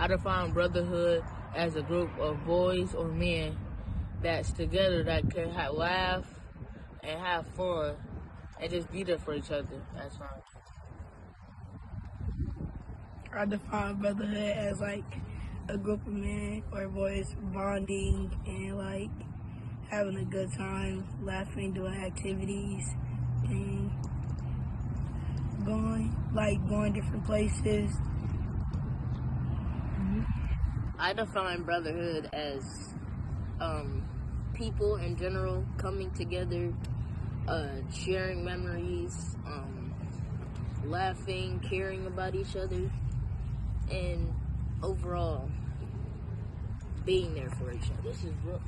I define brotherhood as a group of boys or men that's together that can have, laugh and have fun and just be there for each other. That's fine. I define brotherhood as like a group of men or boys bonding and like having a good time, laughing, doing activities, and going like going different places. I define brotherhood as um, people in general coming together, uh, sharing memories, um, laughing, caring about each other, and overall being there for each other. This is real.